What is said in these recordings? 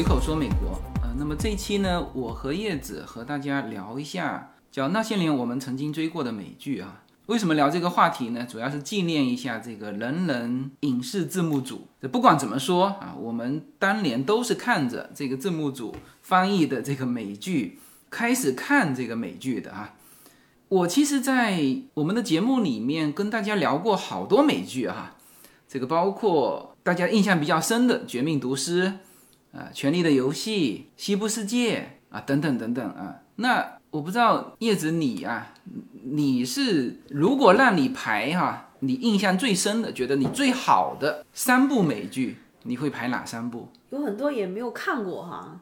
随口说美国、呃那么这一期呢，我和叶子和大家聊一下叫那些年我们曾经追过的美剧啊。为什么聊这个话题呢？主要是纪念一下这个人人影视字幕组。这不管怎么说啊，我们当年都是看着这个字幕组翻译的这个美剧开始看这个美剧的啊。我其实，在我们的节目里面跟大家聊过好多美剧哈、这个包括大家印象比较深的《绝命毒师》啊，《权力的游戏》《西部世界》啊，等等等等啊。那我不知道叶子你啊，你是如果让你排哈、你印象最深的，觉得你最好的三部美剧，你会排哪三部？有很多也没有看过哈。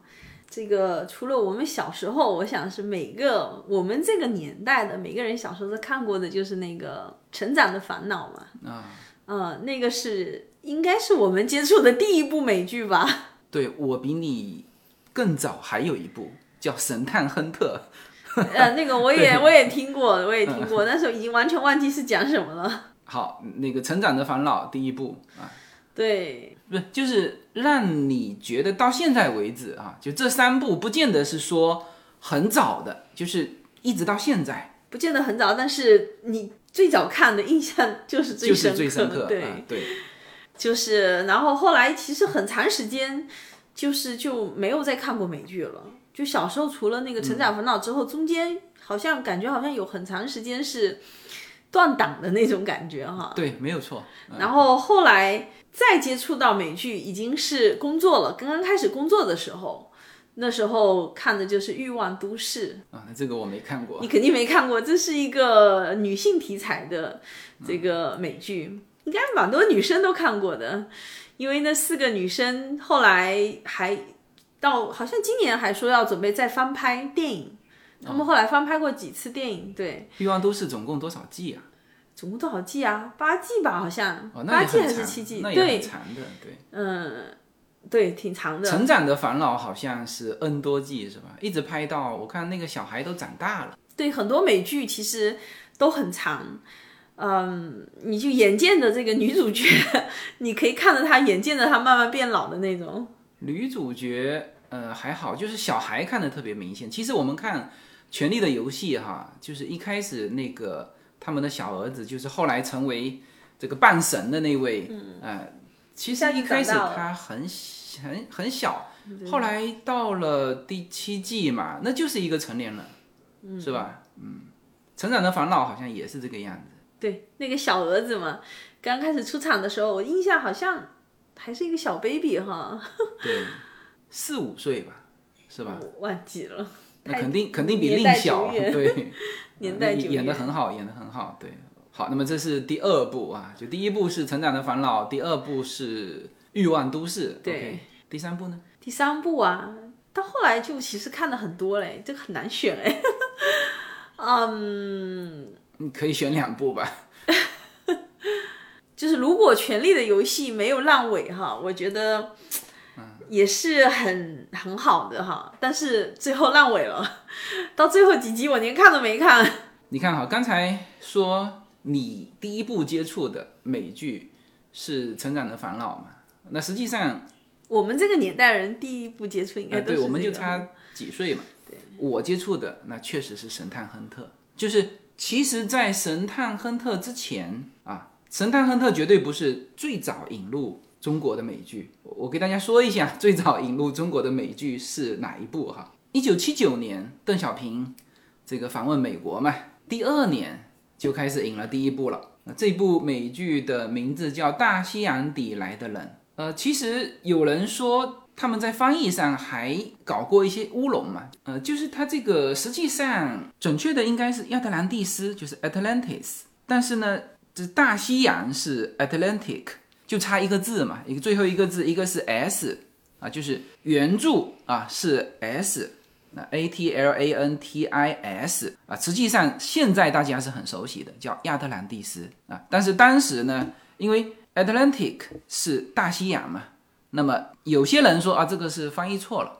这个除了我们小时候，我想是每个我们这个年代的每个人小时候都看过的，就是那个《成长的烦恼》嘛。啊，呃，那个是应该是我们接触的第一部美剧吧？对我比你更早，还有一部叫《神探亨特》。呃，那个我也我也听过，我也听过，但是已经完全忘记是讲什么了。好，那个《成长的烦恼》第一部啊，对，不是，就是让你觉得到现在为止啊，就这三部不见得是说很早的，就是一直到现在不见得很早，但是你最早看的印象就是最就是深刻，最深刻。对。啊、对，就是，然后后来其实很长时间，就是就没有再看过美剧了。就小时候除了那个《成长烦恼》之后，中间好像感觉好像有很长时间是断档的那种感觉哈。对，没有错。然后后来再接触到美剧，已经是工作了，刚刚开始工作的时候，那时候看的就是《欲望都市》。啊，那这个我没看过你。肯定没看过，这是一个女性题材的这个美剧，应该蛮多女生都看过的，因为那四个女生后来还到好像今年还说要准备再翻拍电影，他们后来翻拍过几次电影，对，欲望都市总共多少季啊？总共多少季啊？八季吧，好像、哦，那八季还是七季？那也很对，长的。对，嗯，对，挺长的。成长的烦恼好像是 N 多季是吧？一直拍到我看那个小孩都长大了。对，很多美剧其实都很长。嗯，你就眼见着这个女主角，你可以看着她，眼见着她慢慢变老的那种。女主角呃还好，就是小孩看的特别明显。其实我们看《权力的游戏》哈，就是一开始那个他们的小儿子，就是后来成为这个半神的那位，嗯，呃，其实一开始他很很很小，后来到了第七季嘛，那就是一个成年人，是吧？嗯，成长的烦恼好像也是这个样子。对，那个小儿子嘛，刚开始出场的时候，我印象好像还是一个小 baby 哈，对，四五岁吧，是吧？我忘记了。那肯定肯定比年代令小，对，年代那演的很好，演的很好，对。好，那么这是第二部啊，就第一部是《成长的烦恼》，第二部是《欲望都市》，对第三部呢？第三部啊，到后来就其实看的很多嘞，这个很难选哎。嗯，你可以选两部吧。就是如果《权力的游戏》没有烂尾哈，我觉得也是很很好的哈。但是最后烂尾了，到最后几集我连看都没看。你看哈，刚才说你第一部接触的美剧是《成长的烦恼》嘛？那实际上，我们这个年代人第一部接触应该啊，对，都是、这个我们就差几岁嘛。我接触的那确实是《神探亨特》，就是其实，在《神探亨特》之前啊，《神探亨特》绝对不是最早引入中国的美剧。我给大家说一下，最早引入中国的美剧是哪一部哈？一九七九年，邓小平这个访问美国嘛，第二年就开始引了第一部了。那这部美剧的名字叫《大西洋底来的人》。呃，其实有人说他们在翻译上还搞过一些乌龙嘛，呃，就是它这个实际上准确的应该是亚特兰蒂斯，就是 Atlantis，但是呢，这大西洋是 Atlantic，就差一个字嘛，一个最后一个字，一个是 S 啊，就是原著啊是 S，那 A T L A N T I S 啊，实际上现在大家是很熟悉的，叫亚特兰蒂斯啊，但是当时呢，因为 Atlantic 是大西洋嘛，那么有些人说啊，这个是翻译错了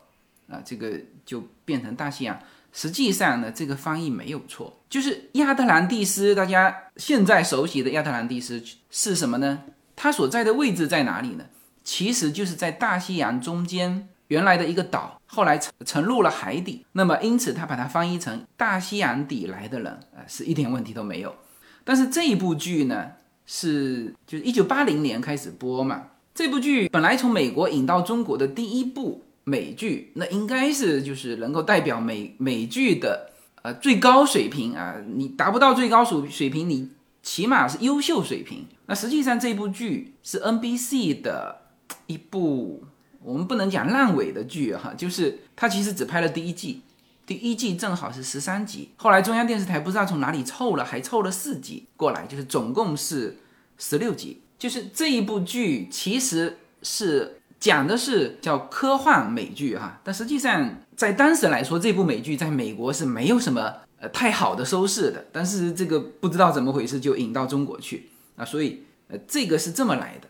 啊，这个就变成大西洋。实际上呢，这个翻译没有错，就是亚特兰蒂斯，大家现在熟悉的亚特兰蒂斯是什么呢？它所在的位置在哪里呢？其实就是在大西洋中间原来的一个岛，后来沉沉入了海底。那么因此他把它翻译成大西洋底来的人，呃，是一点问题都没有。但是这一部剧呢，是就是一九八零年开始播嘛。这部剧本来从美国引到中国的第一部美剧，那应该是就是能够代表美美剧的呃最高水平啊。你达不到最高水水平，你起码是优秀水平。那实际上这部剧是 NBC 的一部，我们不能讲烂尾的剧哈，就是它其实只拍了第一季，第一季正好是十三集，后来中央电视台不知道从哪里凑了，还凑了四集过来，就是总共是十六集。就是这一部剧其实是讲的是叫科幻美剧哈，但实际上在当时来说，这部美剧在美国是没有什么呃太好的收视的，但是这个不知道怎么回事就引到中国去啊，所以呃这个是这么来的。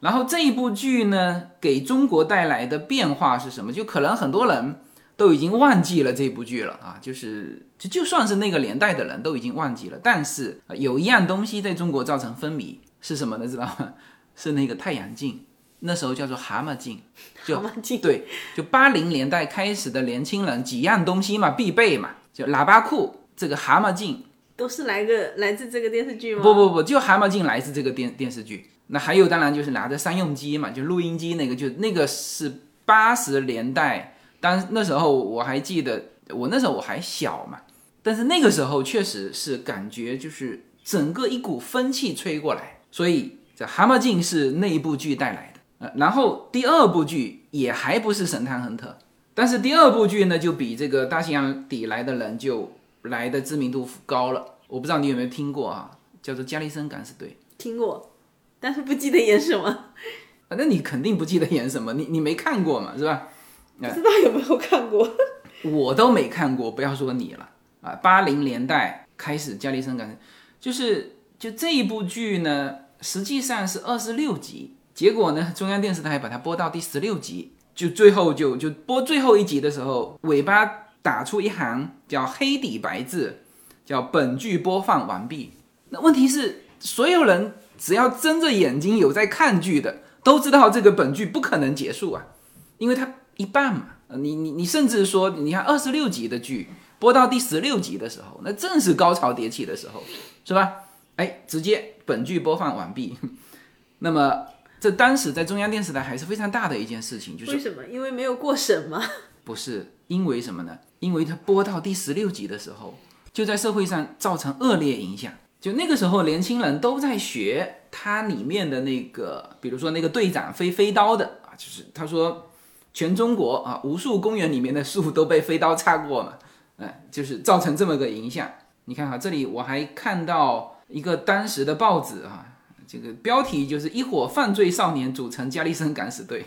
然后这一部剧呢，给中国带来的变化是什么？就可能很多人都已经忘记了这部剧了啊，就是就就算是那个年代的人都已经忘记了，但是有一样东西在中国造成风靡。是什么呢？知道吗？是那个太阳镜，那时候叫做蛤蟆镜。蛤蟆镜对，就八零年代开始的年轻人几样东西嘛，必备嘛，就喇叭裤，这个蛤蟆镜，都是来个来自这个电视剧吗？不不不，就蛤蟆镜来自这个电电视剧。那还有，当然就是拿着三用机嘛，就录音机那个，就那个是八十年代。当那时候我还记得，我那时候我还小嘛，但是那个时候确实是感觉就是整个一股风气吹过来。所以这蛤蟆镜是那一部剧带来的，呃，然后第二部剧也还不是神探亨特，但是第二部剧呢就比这个大西洋底来的人就来的知名度高了。我不知道你有没有听过啊，叫做《加利森敢死队》。听过，但是不记得演什么。反正你肯定不记得演什么，你你没看过嘛，是吧？不知道有没有看过。我都没看过，不要说你了啊！八零年代开始，《加利森敢死》就是。就这一部剧呢，实际上是二十六集，结果呢，中央电视台把它播到第十六集，就最后就就播最后一集的时候，尾巴打出一行叫黑底白字，叫本剧播放完毕。那问题是，所有人只要睁着眼睛有在看剧的，都知道这个本剧不可能结束啊，因为它一半嘛。你你你甚至说，你看二十六集的剧播到第十六集的时候，那正是高潮迭起的时候，是吧？哎，直接本剧播放完毕。那么，这当时在中央电视台还是非常大的一件事情，就是为什么？因为没有过审吗？不是，因为什么呢？因为它播到第十六集的时候，就在社会上造成恶劣影响。就那个时候，年轻人都在学它里面的那个，比如说那个队长飞飞刀的啊，就是他说全中国啊，无数公园里面的树都被飞刀插过嘛，哎，就是造成这么个影响。你看哈，这里我还看到。一个当时的报纸啊，这个标题就是一伙犯罪少年组成加利森敢死队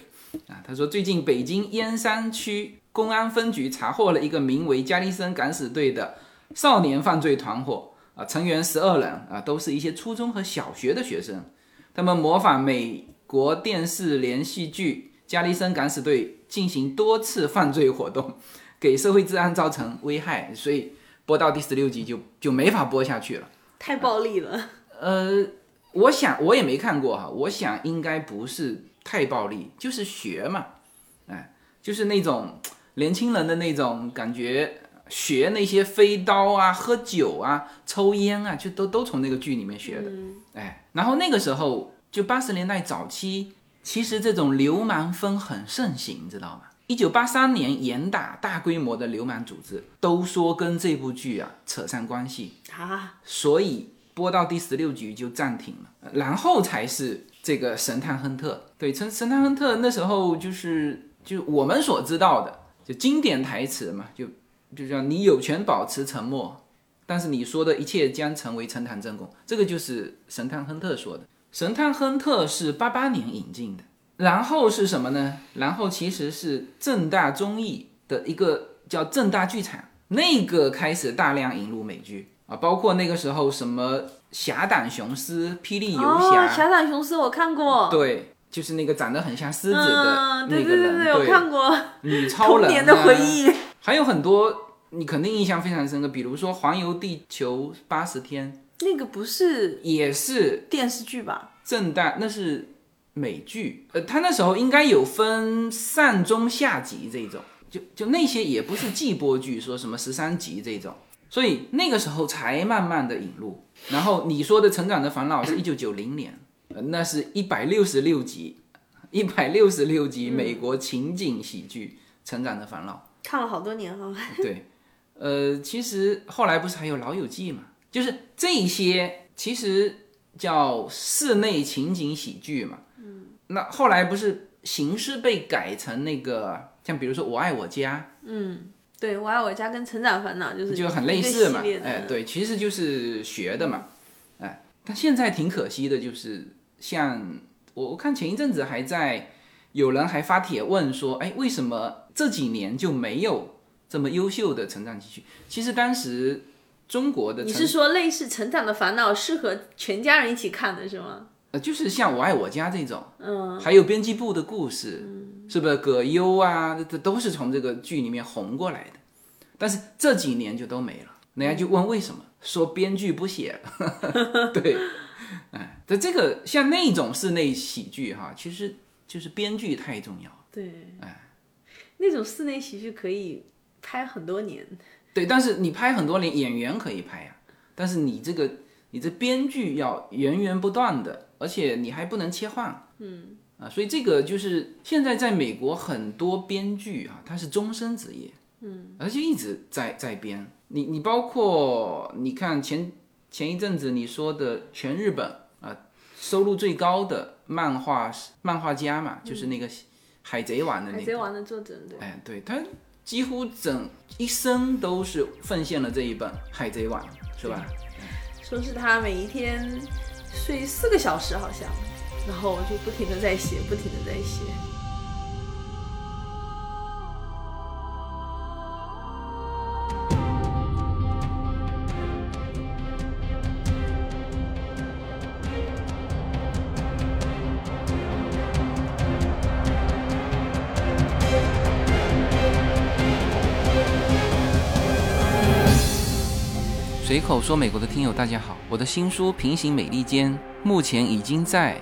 啊。他说，最近北京燕山区公安分局查获了一个名为加利森敢死队的少年犯罪团伙啊，成员十二人啊，都是一些初中和小学的学生。他们模仿美国电视连续剧《加利森敢死队》进行多次犯罪活动，给社会治安造成危害，所以播到第十六集就就没法播下去了。太暴力了。呃，我想我也没看过哈，我想应该不是太暴力，就是学嘛，哎，就是那种年轻人的那种感觉，学那些飞刀啊、喝酒啊、抽烟啊，就都都从那个剧里面学的，哎，然后那个时候就八十年代早期，其实这种流氓风很盛行，知道吗？一九八三年严打大规模的流氓组织，都说跟这部剧啊扯上关系啊，所以播到第十六集就暂停了，然后才是这个神探亨特。对，神神探亨特那时候就是就我们所知道的，就经典台词嘛，就就叫你有权保持沉默，但是你说的一切将成为呈堂证供，这个就是神探亨特说的。神探亨特是八八年引进的。然后是什么呢？然后其实是正大综艺的一个叫正大剧场，那个开始大量引入美剧啊，包括那个时候什么侠胆雄狮、霹雳游侠。侠胆雄狮我看过。对，就是那个长得很像狮子的那个人。对对对对，我看过。女超人。童年的回忆。还有很多你肯定印象非常深刻，比如说《环游地球八十天》。那个不是。也是电视剧吧？正大那是。美剧，呃，他那时候应该有分上中下集这种，就就那些也不是季播剧，说什么十三集这种，所以那个时候才慢慢的引入。然后你说的《成长的烦恼》是一九九零年，呃那是一百六十六集，一百六十六集美国情景喜剧《成长的烦恼》。看了好多年哈。对，呃，其实后来不是还有《老友记》嘛？就是这些其实叫室内情景喜剧嘛。嗯。那后来不是形式被改成那个，像比如说《我爱我家嗯，对，我爱我家跟成长烦恼就是》，就很类似嘛哎，对，其实就是学的嘛。哎，但现在挺可惜的，就是像我我看前一阵子还在有人还发帖问说，哎，为什么这几年就没有这么优秀的成长喜剧？其实当时中国的你是说类似《成长的烦恼》适合全家人一起看的是吗？呃，就是像《我爱我家》这种，嗯，还有编辑部的故事，是不是葛优啊，这这都是从这个剧里面红过来的。但是这几年就都没了，人家就问为什么，说编剧不写了。对，哎，这这个像那种室内喜剧哈，其实就是编剧太重要。对，哎，那种室内喜剧可以拍很多年。对，但是你拍很多年，演员可以拍呀、但是你这个你这编剧要源源不断的，而且你还不能切换，嗯。啊，所以这个就是现在在美国很多编剧啊，他是终身职业，嗯，而且一直在在编。你你包括你看前前一阵子你说的全日本啊收入最高的漫画漫画家嘛，就是那个海贼王的那个。海贼王的作者对，哎，对他几乎整一生都是奉献了这一本《海贼王》，是吧？说是他每一天睡四个小时好像，然后我就不停的在写，不停的在写。口说美国的听友大家好，我的新书《平行美利坚》目前已经在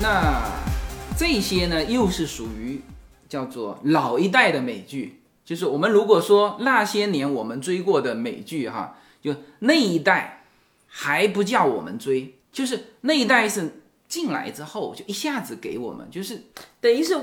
那这些呢，又是属于叫做老一代的美剧，就是我们如果说那些年我们追过的美剧哈，就那一代还不叫我们追，就是那一代是进来之后就一下子给我们，就是等于是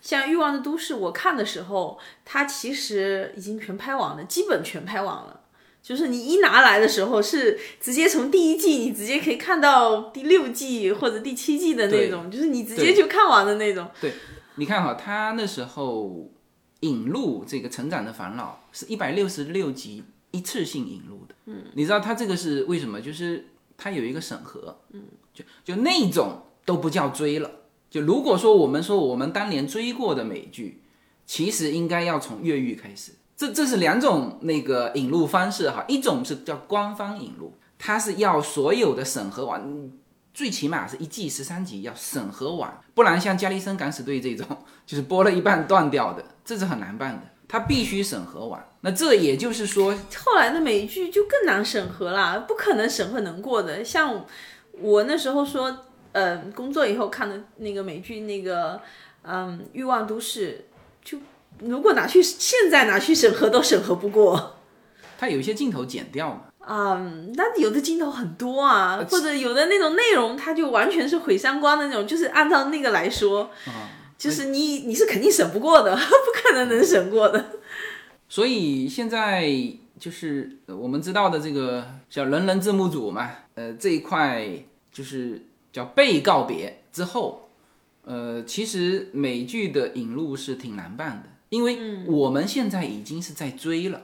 像《欲望的都市》，我看的时候，它其实已经全拍完了，基本全拍完了。就是你一拿来的时候，是直接从第一季，你直接可以看到第六季或者第七季的那种，就是你直接就看完的那种。对，你看哈，他那时候引入这个《成长的烦恼》是一百六十六集一次性引入的。嗯，你知道他这个是为什么？就是他有一个审核。嗯，就就那种都不叫追了。就如果说我们说我们当年追过的美剧，其实应该要从越狱开始。这这是两种那个引入方式哈，一种是叫官方引入，它是要所有的审核完，最起码是一季十三集要审核完，不然像《加里森敢死队》这种，就是播了一半断掉的，这是很难办的，它必须审核完。那这也就是说，后来的美剧就更难审核啦，不可能审核能过的。像我那时候说，呃，工作以后看的那个美剧，那个嗯，《欲望都市》，如果拿去现在拿去审核都审核不过。它有一些镜头剪掉嘛。嗯，那有的镜头很多啊，或者有的那种内容，它就完全是毁三观的那种，就是按照那个来说，就是你你是肯定审不过的，不可能能审过的。所以现在就是呃我们知道的这个叫人人字幕组嘛，呃，这一块就是叫被告别之后，呃，其实美剧的引入是挺难办的，因为我们现在已经是在追了，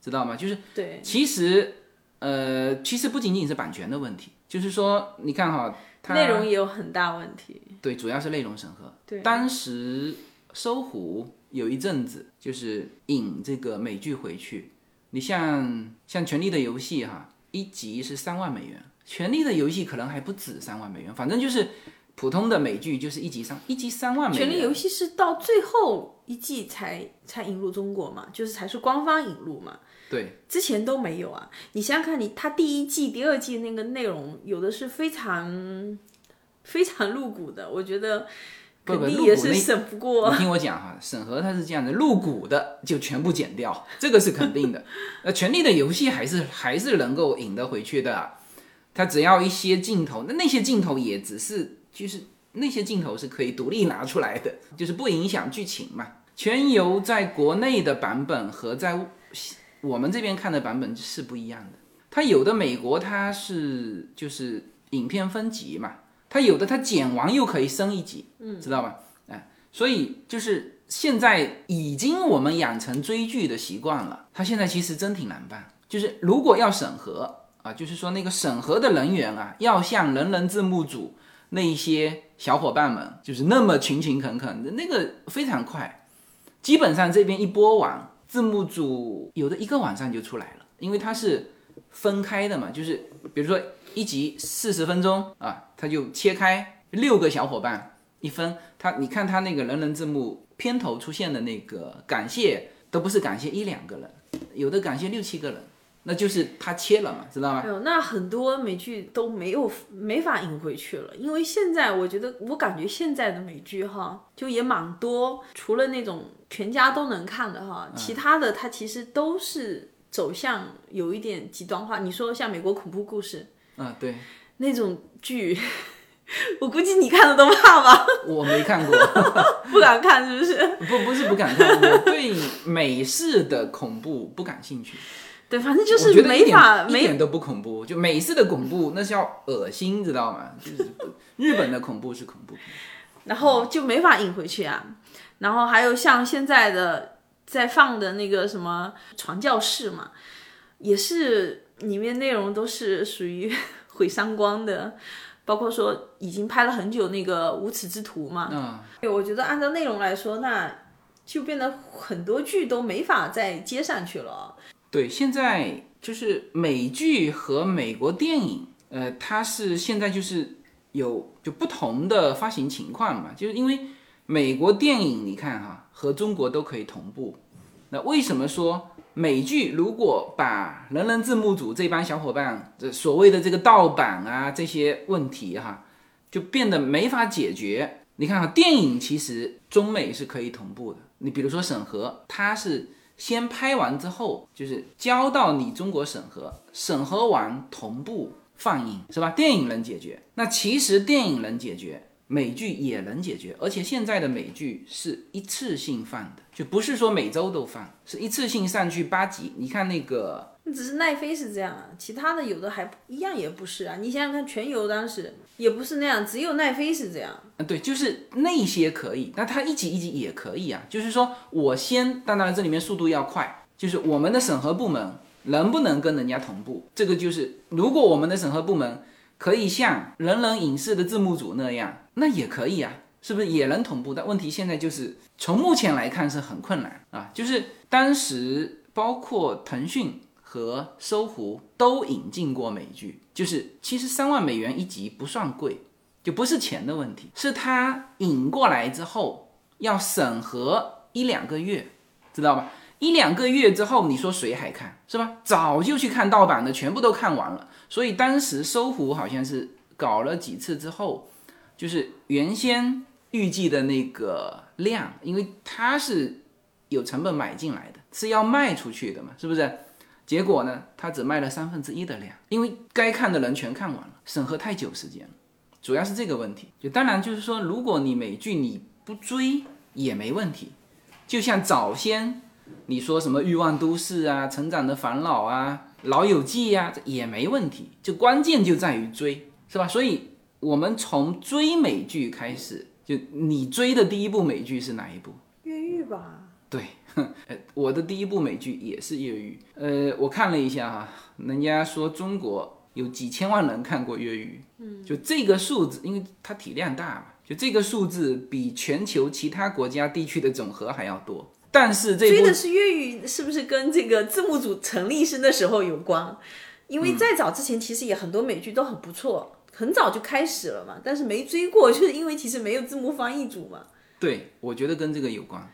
知道吗？就是对，其实呃，其实不仅仅是版权的问题，就是说，你看哈，它内容也有很大问题。对，主要是内容审核。对，当时搜狐有一阵子就是引这个美剧回去，你像像《权力的游戏》哈，一集是三万美元，《权力的游戏》可能还不止三万美元，反正就是普通的美剧就是一集三一集三万美元。权力游戏是到最后一季才才引入中国嘛，就是才是官方引入嘛。对，之前都没有啊。你想想看，你它第一季、第二季那个内容有的是非常非常露骨的，我觉得肯定也是审不过。你听我讲哈，审核它是这样的，露骨的就全部剪掉，这个是肯定的。那 《权力的游戏》还是还是能够引得回去的，它只要一些镜头，那那些镜头也只是就是那些镜头是可以独立拿出来的，就是不影响剧情嘛。全游在国内的版本和在我们这边看的版本是不一样的，它有的美国它是就是影片分级嘛，它有的它剪完又可以升一级，嗯，知道吧？哎，所以就是现在已经我们养成追剧的习惯了，它现在其实真挺难办，就是如果要审核啊，就是说那个审核的人员啊，要向人人字幕组那一些小伙伴们，就是那么勤勤恳恳的，那个非常快，基本上这边一播完。字幕组有的一个晚上就出来了，因为它是分开的嘛，就是比如说一集四十分钟啊，他就切开六个小伙伴一分，他你看他那个人人字幕片头出现的那个感谢都不是感谢一两个人，有的感谢六七个人。那就是他切了嘛，知道吗？哎呦，那很多美剧都没有没法引回去了，因为现在我觉得，我感觉现在的美剧哈，就也蛮多，除了那种全家都能看的哈，其他的它其实都是走向有一点极端化。你说像美国恐怖故事，嗯，对，那种剧，我估计你看的都怕吧？我没看过，不敢看是不是？不，不是不敢看，我对美式的恐怖不感兴趣。对，反正就是没法，一点都不恐怖。就美式的恐怖，那是要恶心，知道吗？就是 日本的恐怖是恐怖，然后就没法引回去啊。然后还有像现在的在放的那个什么传教士嘛，也是里面内容都是属于 毁三观的，包括说已经拍了很久那个无耻之徒嘛。嗯，对，我觉得按照内容来说，那就变得很多剧都没法再接上去了。对，现在就是美剧和美国电影，呃，它是现在就是有就不同的发行情况嘛，就是因为美国电影你看哈和中国都可以同步，那为什么说美剧如果把人人字幕组这帮小伙伴这所谓的这个盗版啊这些问题哈，就变得没法解决？你看哈，电影其实中美是可以同步的，你比如说审核，它是。先拍完之后，就是交到你中国审核，审核完同步放映，是吧？电影能解决，那其实电影能解决，美剧也能解决，而且现在的美剧是一次性放的，就不是说每周都放，是一次性上去八集。你看那个。只是奈飞是这样啊，其他的有的还一样也不是啊。你想想看，全游当时也不是那样，只有奈飞是这样。嗯，对，就是那些可以，那它一级一级也可以啊。就是说我先，当然这里面速度要快，就是我们的审核部门能不能跟人家同步？这个就是如果我们的审核部门可以像人人影视的字幕组那样，那也可以啊，是不是也能同步？但问题现在就是从目前来看是很困难啊。就是当时包括腾讯。和搜狐都引进过美剧，就是其实三万美元一集不算贵，就不是钱的问题，是他引过来之后要审核一两个月，知道吧？一两个月之后，你说谁还看是吧？早就去看盗版的，全部都看完了。所以当时搜狐好像是搞了几次之后，就是原先预计的那个量，因为它是有成本买进来的，是要卖出去的嘛，是不是？结果呢，他只卖了三分之一的量，因为该看的人全看完了，审核太久时间了，主要是这个问题。就当然就是说，如果你美剧你不追也没问题，就像早先你说什么《欲望都市》啊、《成长的烦恼》啊、《老友记》呀，这也没问题。就关键就在于追，是吧？所以我们从追美剧开始，就你追的第一部美剧是哪一部？越狱吧。对，哼，我的第一部美剧也是越狱。呃，我看了一下哈，人家说中国有几千万人看过越狱，嗯，就这个数字，因为它体量大嘛，就这个数字比全球其他国家地区的总和还要多。但是这部追的是越狱，是不是跟这个字幕组成立是那时候有关？因为在早之前，其实也很多美剧都很不错，很早就开始了嘛，但是没追过，就是因为其实没有字幕翻译组嘛。对，我觉得跟这个有关，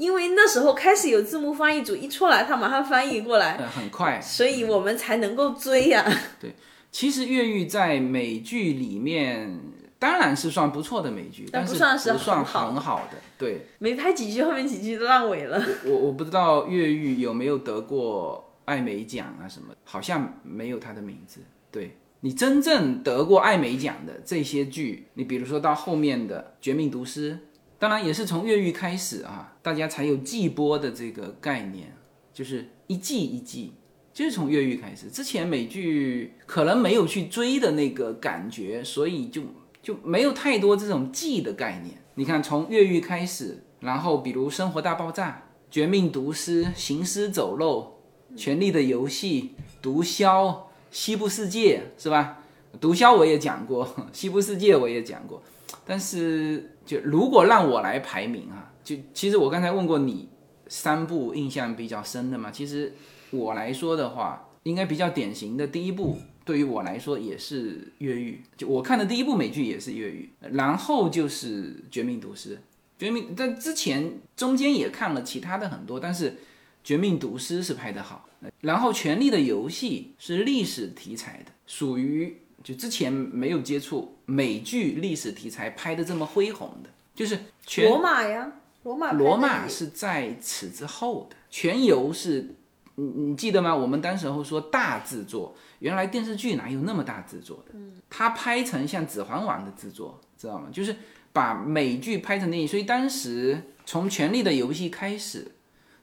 因为那时候开始有字幕翻译组一出来，他马上翻译过来，呃，很快。所以我们才能够追呀、对其实越狱在美剧里面当然是算不错的美剧，但但不算是不算很好很好的。对没拍几句，后面几句都烂尾了。我我不知道越狱有没有得过艾美奖啊什么，好像没有他的名字。对你真正得过艾美奖的这些剧，你比如说到后面的《绝命毒师》，当然也是从越狱开始啊，大家才有季播的这个概念，就是一季一季。就是从越狱开始，之前美剧可能没有去追的那个感觉，所以就就没有太多这种季的概念。你看，从越狱开始，然后比如《生活大爆炸》《绝命毒师》《行尸走肉》《权力的游戏》《毒枭》《西部世界》是吧？毒枭我也讲过，西部世界我也讲过。但是就如果让我来排名啊，就其实我刚才问过你三部印象比较深的嘛，其实我来说的话，应该比较典型的第一部，对于我来说也是《越狱》，就我看的第一部美剧也是《越狱》，然后就是《绝命毒师》。绝命，但之前中间也看了其他的很多，但是《绝命毒师》是拍得好。然后《权力的游戏》是历史题材的，属于就之前没有接触美剧历史题材拍的这么恢宏的，就是全罗马呀，罗马罗马是在此之后的，全游是，你你记得吗？我们当时候说大制作，原来电视剧哪有那么大制作的？嗯，它拍成像《指环王》的制作，知道吗？就是把美剧拍成电影，所以当时从《权力的游戏》开始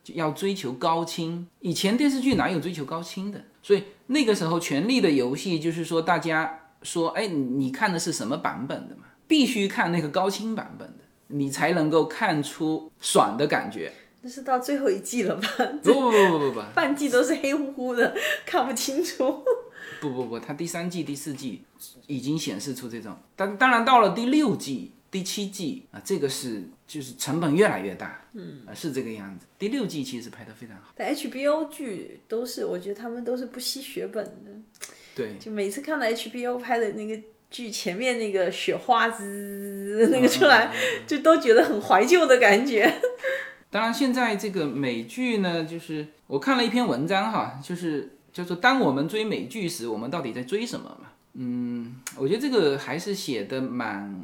就要追求高清，以前电视剧哪有追求高清的？所以那个时候《权力的游戏》就是说大家说，哎，你看的是什么版本的嘛？必须看那个高清版本的。你才能够看出爽的感觉。那是到最后一季了吧？不不不不不不 半季都是黑乎乎的，看不清楚。不不不，它第三季、第四季已经显示出这种，但当然到了第六季、第七季啊，这个是就是成本越来越大，嗯，啊是这个样子。第六季其实拍得非常好，但 HBO 剧都是，我觉得他们都是不惜血本的。对，就每次看到 HBO 拍的那个剧前面那个雪花滋那个出来，就都觉得很怀旧的感觉。当然现在这个美剧呢，就是我看了一篇文章哈，就是叫做“当我们追美剧时，我们到底在追什么”嘛。嗯，我觉得这个还是写的蛮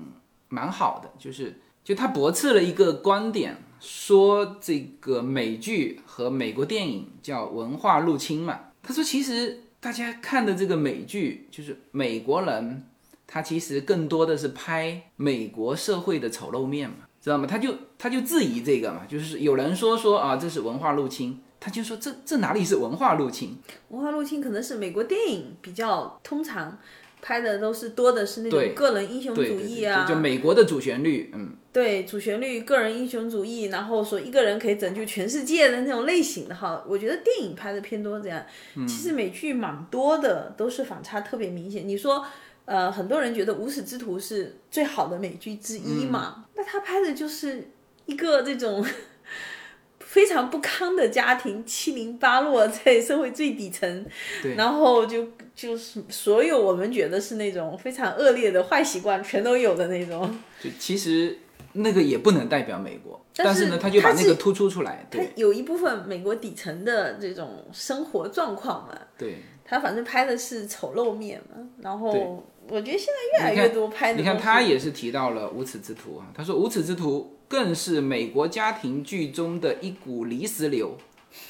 蛮好的，就是就他驳斥了一个观点，说这个美剧和美国电影叫文化入侵嘛。他说其实大家看的这个美剧，就是美国人他其实更多的是拍美国社会的丑陋面嘛。知道吗？他就他就质疑这个嘛，就是有人说说啊，这是文化入侵，他就说这这哪里是文化入侵？文化入侵可能是美国电影比较通常拍的都是多的是那种个人英雄主义啊，就就美国的主旋律，嗯，对主旋律、个人英雄主义，然后说一个人可以拯救全世界的那种类型的哈，我觉得电影拍的偏多这样。其实美剧蛮多的，都是反差特别明显。你说，呃，很多人觉得《无耻之徒》是最好的美剧之一嘛？那他拍的就是一个这种非常不堪的家庭，七零八落，在社会最底层，然后就就是所有我们觉得是那种非常恶劣的坏习惯全都有的那种。就其实那个也不能代表美国，但是呢，他就把那个突出出来，它对有一部分美国底层的这种生活状况嘛，对。他反正拍的是丑陋面嘛，然后我觉得现在越来越多拍的你看他也是提到了《无耻之徒》啊，他说《无耻之徒》更是美国家庭剧中的一股泥石流，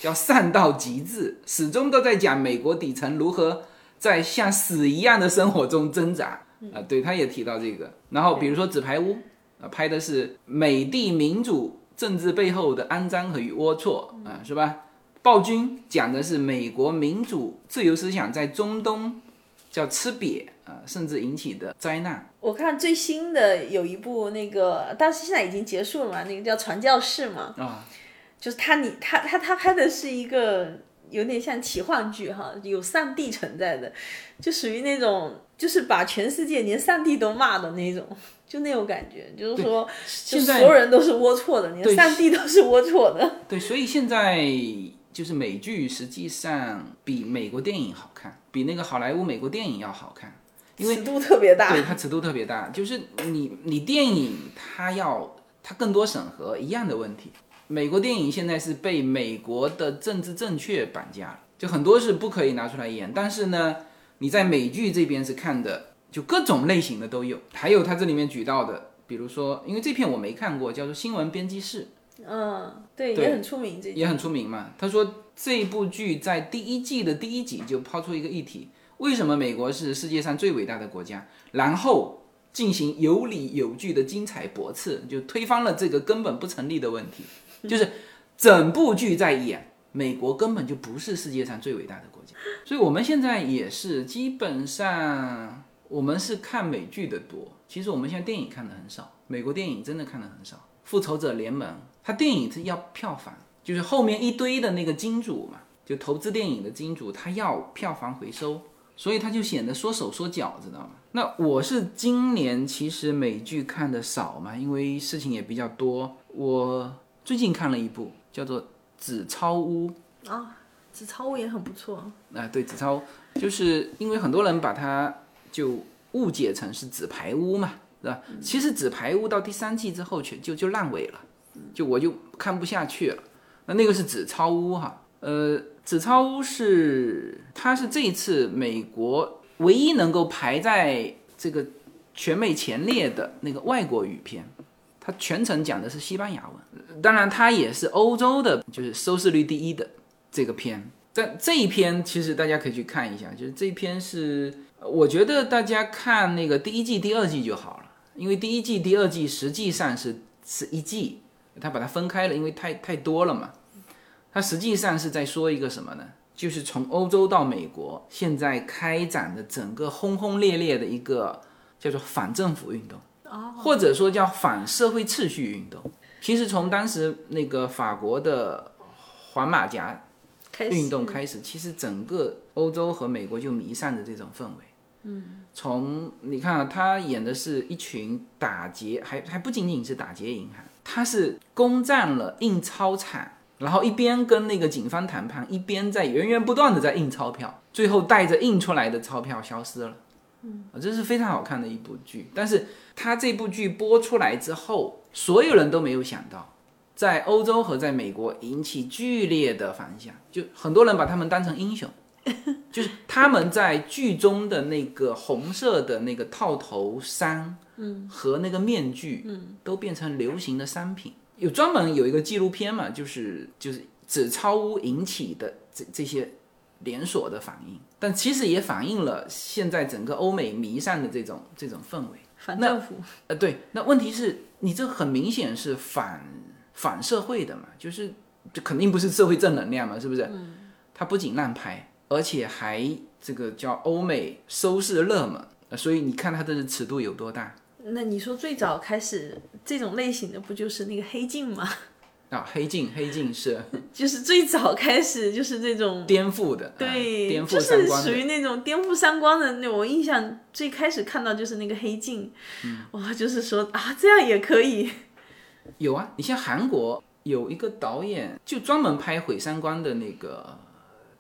叫善到极致，始终都在讲美国底层如何在像死一样的生活中挣扎啊、对，他也提到这个。然后比如说《纸牌屋》啊，拍的是美帝民主政治背后的肮脏和与龌龊啊，是吧？暴君讲的是美国民主自由思想在中东叫吃瘪啊，甚至引起的灾难。我看最新的有一部那个，但是现在已经结束了嘛，那个叫《传教士》嘛，啊，就是他你他他他拍的是一个有点像奇幻剧哈，有上帝存在的，就属于那种就是把全世界连上帝都骂的那种，就那种感觉，就是说就现在所有人都是龌龊的，连上帝都是龌龊的。对，所以现在就是美剧实际上比美国电影好看，比那个好莱坞美国电影要好看。因为尺度特别大，对它尺度特别大，就是你你电影它要它更多审核一样的问题。美国电影现在是被美国的政治正确绑架了，就很多是不可以拿出来演。但是呢，你在美剧这边是看的，就各种类型的都有。还有它这里面举到的，比如说，因为这片我没看过，叫做《新闻编辑室》，嗯，对，对也很出名，这也很出名嘛。他说这部剧在第一季的第一集就抛出一个议题：为什么美国是世界上最伟大的国家？然后进行有理有据的精彩驳斥，就推翻了这个根本不成立的问题。就是整部剧在演美国根本就不是世界上最伟大的国家，所以我们现在也是基本上我们是看美剧的多，其实我们现在电影看的很少，美国电影真的看的很少。复仇者联盟，它电影是要票房，就是后面一堆的那个金主嘛，就投资电影的金主，他要票房回收，所以他就显得缩手缩脚，知道吗？那我是今年其实美剧看的少嘛，因为事情也比较多。我最近看了一部叫做《纸钞屋》，啊，纸钞屋也很不错，啊，对，纸钞屋，就是因为很多人把它就误解成是纸牌屋嘛，是吧？其实纸牌屋到第三季之后全就就烂尾了，就我就看不下去了。那那个是纸钞屋哈，呃，纸钞屋是它是这一次美国唯一能够排在这个全美前列的那个外国语片。它全程讲的是西班牙文，当然它也是欧洲的，就是收视率第一的这个片。但这一篇其实大家可以去看一下，就是这一篇是，我觉得大家看那个第一季、第二季就好了，因为第一季、第二季实际上是是一季，它把它分开了，因为太太多了嘛。它实际上是在说一个什么呢？就是从欧洲到美国现在开展的整个轰轰烈烈的一个叫做反政府运动。或者说叫反社会秩序运动。其实从当时那个法国的黄马甲运动开始，其实整个欧洲和美国就弥散着这种氛围。嗯，从你看啊，他演的是一群打劫，还还不仅仅是打劫银行，他是攻占了印钞厂，然后一边跟那个警方谈判，一边在源源不断的在印钞票，最后带着印出来的钞票消失了。嗯，这是非常好看的一部剧，但是他这部剧播出来之后，所有人都没有想到，在欧洲和在美国引起剧烈的反响，就很多人把他们当成英雄，就是他们在剧中的那个红色的那个套头衫，嗯，和那个面具，嗯，都变成流行的商品。有专门有一个纪录片嘛，就是就是纸钞屋引起的这这些连锁的反应，但其实也反映了现在整个欧美弥散的这种这种氛围。反政府，呃，对，那问题是你这很明显是反反社会的嘛，就是这肯定不是社会正能量嘛，是不是？嗯。它不仅烂拍，而且还这个叫欧美收视热门，呃所以你看它的尺度有多大那你说最早开始这种类型的不就是那个黑镜吗？啊？黑镜，黑镜是 就是最早开始就是这种。颠覆的，啊对，颠覆就是三观的。属于那种颠覆三观的那。我印象最开始看到就是那个黑镜，嗯哇，就是说啊，这样也可以。有啊，你像韩国有一个导演就专门拍毁三观的那个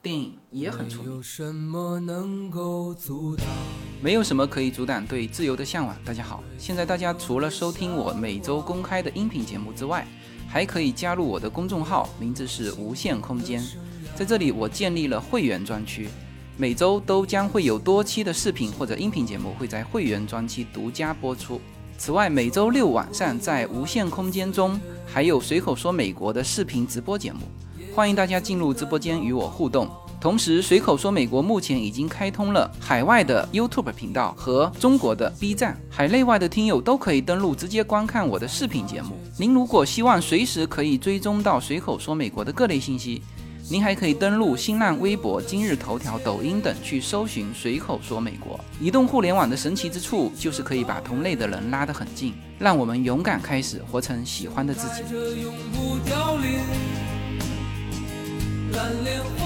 电影，也很出名。有什么能够阻挡？没有什么可以阻挡对自由的向往。大家好，现在大家除了收听我每周公开的音频节目之外，还可以加入我的公众号，名字是无限空间。在这里，我建立了会员专区，每周都将会有多期的视频或者音频节目会在会员专区独家播出。此外，每周六晚上在无限空间中还有随口说美国的视频直播节目，欢迎大家进入直播间与我互动。同时，随口说美国目前已经开通了海外的 YouTube 频道和中国的 B 站，海内外的听友都可以登录直接观看我的视频节目。您如果希望随时可以追踪到随口说美国的各类信息，您还可以登录新浪微博、今日头条、抖音等去搜寻“随口说美国”。移动互联网的神奇之处就是可以把同类的人拉得很近，让我们勇敢开始，活成喜欢的自己带。着永不凋零。莲花。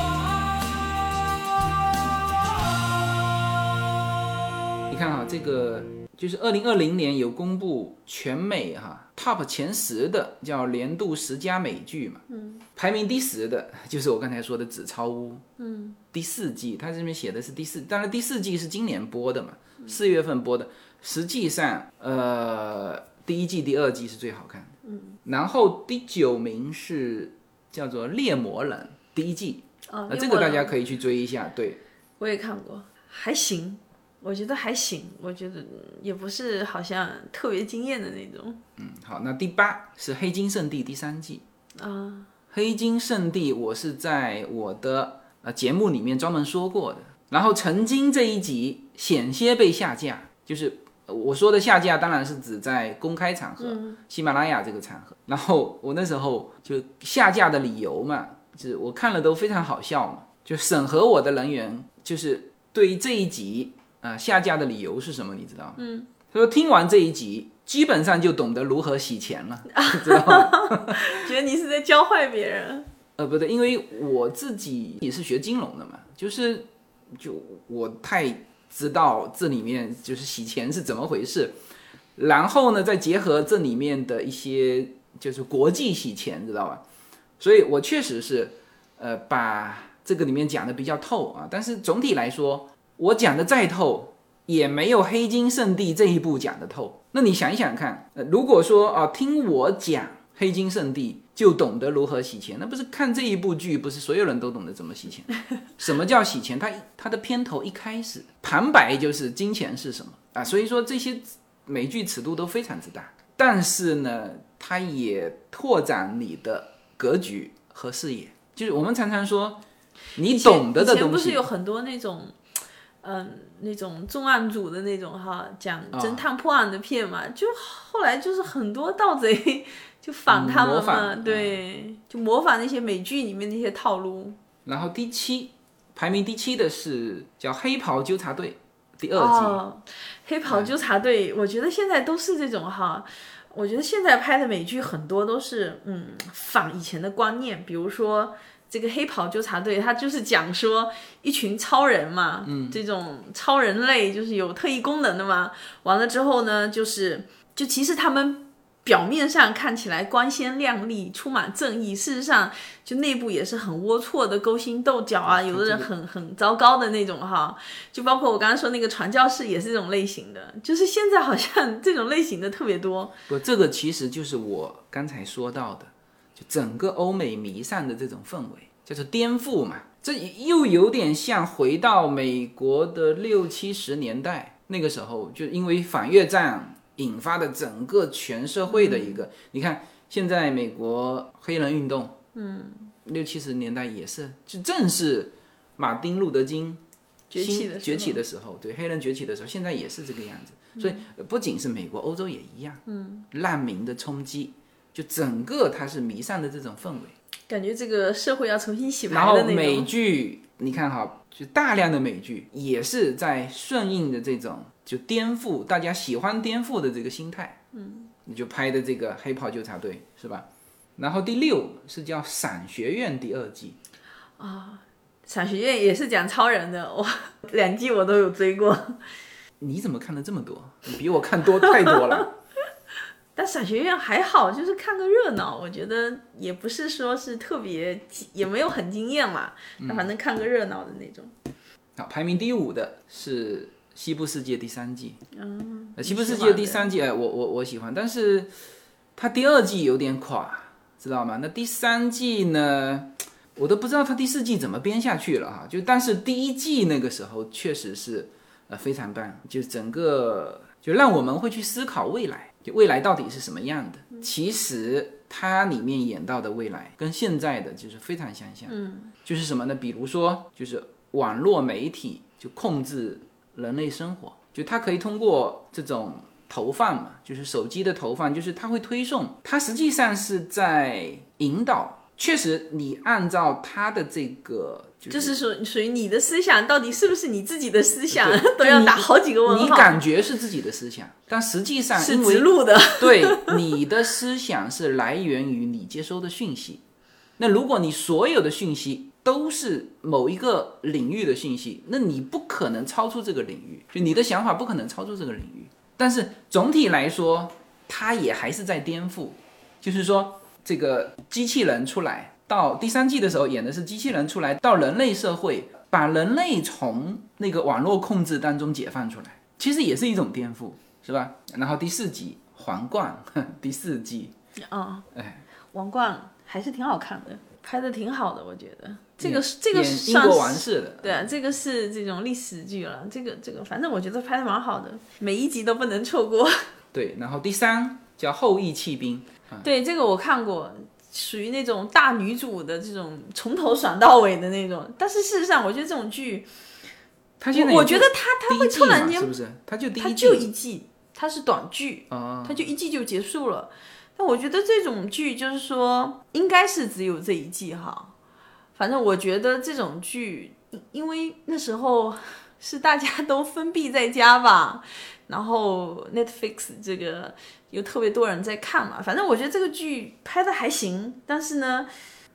你看哈，这个就是二零二零年有公布全美哈 top 前十的叫年度十佳美剧嘛，嗯，排名第十的就是我刚才说的《纸钞屋》，嗯，第四季，它这边写的是第四，当然第四季是今年播的嘛，四月份播的，实际上呃第一季、第二季是最好看的，嗯，然后第九名是叫做《猎魔人》第一季，哦那这个大家可以去追一下，对，我也看过，还行，我觉得还行，我觉得嗯也不是好像特别惊艳的那种嗯，好，那第八是《黑金圣地》第三季。啊。黑金圣地，我是在我的呃节目里面专门说过的。然后曾经这一集险些被下架，就是呃我说的下架，当然是指在公开场合，喜马拉雅这个场合。然后我那时候就下架的理由嘛，就是我看了都非常好笑嘛。就审核我的人员，就是对于这一集啊、呃下架的理由是什么，你知道吗？嗯，他说听完这一集，基本上就懂得如何洗钱了，知道吗？觉得你是在教坏别人，呃，不对，因为我自己也是学金融的嘛，就是就我太知道这里面就是洗钱是怎么回事，然后呢，再结合这里面的一些就是国际洗钱，知道吧？所以我确实是呃把这个里面讲的比较透啊，但是总体来说，我讲的再透，也没有《黑金圣地》这一部讲的透。那你想一想看，呃，如果说啊，听我讲《黑金圣地》就懂得如何洗钱，那不是看这一部剧，不是所有人都懂得怎么洗钱？什么叫洗钱？它它的片头一开始旁白就是金钱是什么啊？所以说这些美剧尺度都非常之大，但是呢，它也拓展你的格局和视野。就是我们常常说，你懂得的东西不是有，很多那种，嗯，那种重案组的那种哈，讲啊侦探破案的片嘛，就后来就是很多盗贼 就仿他们嘛，对，就模仿那些美剧里面那些套路。然后第七排名第七的是叫《黑袍纠察队》第二季。哦，黑袍纠察队，我觉得现在都是这种哈。我觉得现在拍的美剧很多都是嗯仿以前的观念，比如说这个黑袍纠察队，它就是讲说一群超人嘛，嗯，这种超人类就是有特异功能的嘛。完了之后呢，就是就其实他们。表面上看起来光鲜亮丽、充满正义，事实上就内部也是很龌龊的、勾心斗角啊。有的人很很糟糕的那种哈，就包括我刚刚说那个传教士也是这种类型的，就是现在好像 这种类型的特别多。不，这个其实就是我刚才说到的，就整个欧美弥散的这种氛围，叫做颠覆嘛。这又有点像回到美国的六七十年代那个时候，就因为反越战引发的整个全社会的一个，你看现在美国黑人运动，嗯，六七十年代也是，就正是马丁路德金崛起的时候兴崛起的时候，对黑人崛起的时候，现在也是这个样子。所以呃不仅是美国，欧洲也一样。嗯，难民的冲击，就整个它是弥散的这种氛围。感觉这个社会要重新洗牌的那后美。剧，你看哈，就大量的美剧也是在顺应着这种就颠覆大家喜欢颠覆的这个心态。嗯，你就拍的这个《黑袍纠察队》是吧？然后第六是叫《闪学院》第二季，啊闪学院也是讲超人的，我 两季我都有追过。你怎么看的这么多？你比我看多太多了。但闪学院还好，就是看个热闹，我觉得也不是说是特别，也没有很惊艳嘛，那反正看个热闹的那种。好，排名第五的是《西部世界》第三季。嗯，呃，《西部世界第三季，哎，我我我喜欢，但是它第二季有点垮，知道吗？那第三季呢，我都不知道它第四季怎么编下去了哈。就但是第一季那个时候确实是呃非常棒，就整个就让我们会去思考未来，就未来到底是什么样的。其实它里面演到的未来跟现在的就是非常相像，嗯，就是什么呢？比如说就是网络媒体就控制人类生活，就它可以通过这种投放嘛，就是手机的投放，就是它会推送，它实际上是在引导。确实，你按照它的这个，就就是属属于你的思想到底是不是你自己的思想，都要打好几个问号。你感觉是自己的思想，但实际上是植入的，对，你的思想是来源于你接收的讯息。那如果你所有的讯息都是某一个领域的信息，那你不可能超出这个领域，就你的想法不可能超出这个领域。但是总体来说，它也还是在颠覆，就是说这个机器人出来，到第三季的时候演的是机器人出来到人类社会，把人类从那个网络控制当中解放出来，其实也是一种颠覆，是吧？然后第四集皇冠，第四季，啊，哎，王冠还是挺好看的，拍的挺好的，我觉得这个是这个是英算国王是室的，对啊，这个是这种历史剧了，这个这个反正我觉得拍的蛮好的，每一集都不能错过。对，然后第三叫后羿弃兵，对，这个我看过，属于那种大女主的这种从头爽到尾的那种。但是事实上，我觉得这种剧，他现在我我觉得他他会突然间是不是？他就第一季就一季，它是短剧，啊，它就一季就结束了。但我觉得这种剧就是说，应该是只有这一季哈。反正我觉得这种剧，因为那时候 是大家都封闭在家吧，然后 Netflix 这个有特别多人在看嘛。反正我觉得这个剧拍的还行，但是呢。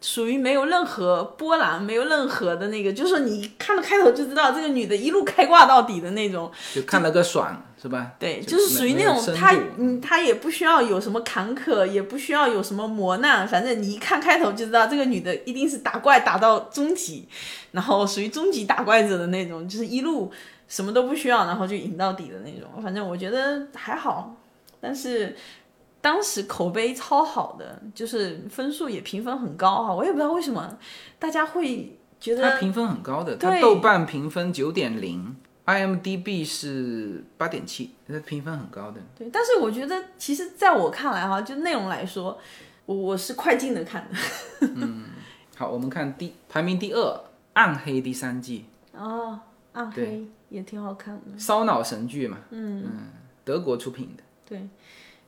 属于没有任何波澜，没有任何的那个，就是说你看了开头就知道这个女的一路开挂到底的那种，就看了个爽，是吧？对，就就是属于那种她嗯，她也不需要有什么坎坷，也不需要有什么磨难，反正你一看开头就知道这个女的一定是打怪打到终极，然后属于终极打怪者的那种，就是一路什么都不需要，然后就赢到底的那种。反正我觉得还好，但是当时口碑超好的，就是分数也评分很高哈，我也不知道为什么大家会觉得它评分很高的，它豆瓣评分九点零，IMDB 是八点七，它评分很高的。对，但是我觉得，其实在我看来哈，就内容来说，我我是快进的看的。嗯好，我们看第排名第二，《暗黑》第三季，哦，暗黑也挺好看的。烧脑神剧嘛，嗯德国出品的，对，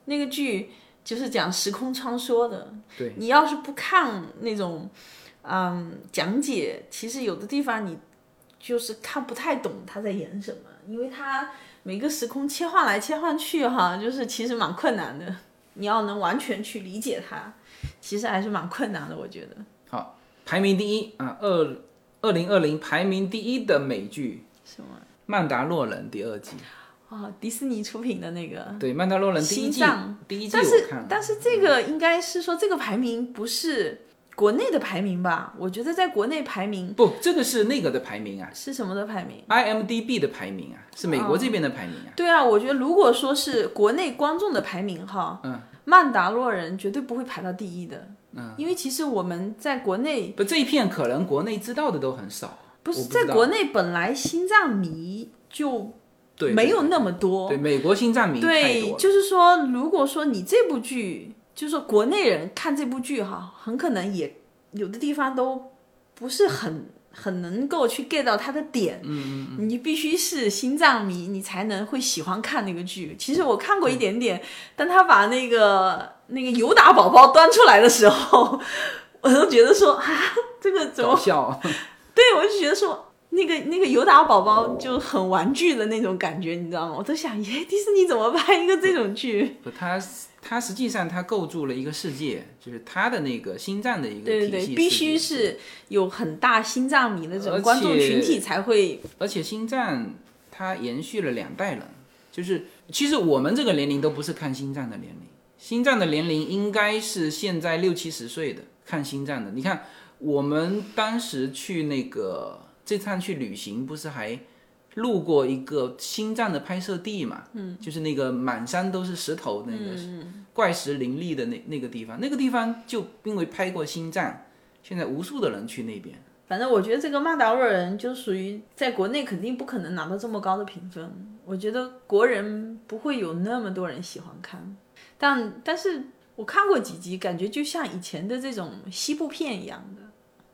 那个剧就是讲时空穿梭的。对，你要是不看那种，嗯，讲解，其实有的地方你就是看不太懂他在演什么，因为他每个时空切换来切换去哈，就是其实蛮困难的。你要能完全去理解它，其实还是蛮困难的，我觉得。好，排名第一啊，二二零二零排名第一的美剧什么？《曼达洛人》第二季，哦，迪士尼出品的那个。对，《曼达洛人》第一季第一季但是但是这个应该是说这个排名不是国内的排名吧？我觉得在国内排名不，这个是那个的排名啊是什么的排名？，IMDB 的排名啊，是美国这边的排名啊。对啊，我觉得如果说是国内观众的排名哈，嗯，曼达洛人绝对不会排到第一的，嗯，因为其实我们在国内不，这一片可能国内知道的都很少，不是不在国内本来心脏迷就对，没有那么多，对美国心脏迷对，就是说，如果说你这部剧，就是说国内人看这部剧哈，很可能也有的地方都不是很很能够去 get 到它的点。嗯嗯你必须是心脏迷，你才能会喜欢看那个剧。其实我看过一点点，当他把那个那个尤达宝宝端出来的时候，我都觉得说啊，这个怎么搞笑，对，我就觉得说那个那个尤达宝宝就很玩具的那种感觉，你知道吗？我都想，耶，迪士尼怎么拍一个这种剧？不，他他实际上他构筑了一个世界，就是他的那个心脏的一个对对对，体系必须是有很大心脏迷的这种观众群体才会。而且星战它延续了两代人，就是其实我们这个年龄都不是看星战的年龄，星战的年龄应该是现在六七十岁的看星战的。你看我们当时去那个这趟去旅行，不是还路过一个星战的拍摄地嘛？嗯，就是那个满山都是石头那个怪石林立的那那个地方，那个地方就因为拍过星战，现在无数的人去那边。反正我觉得这个《曼达洛人》就属于在国内肯定不可能拿到这么高的评分，我觉得国人不会有那么多人喜欢看。但但是我看过几集，感觉就像以前的这种西部片一样的，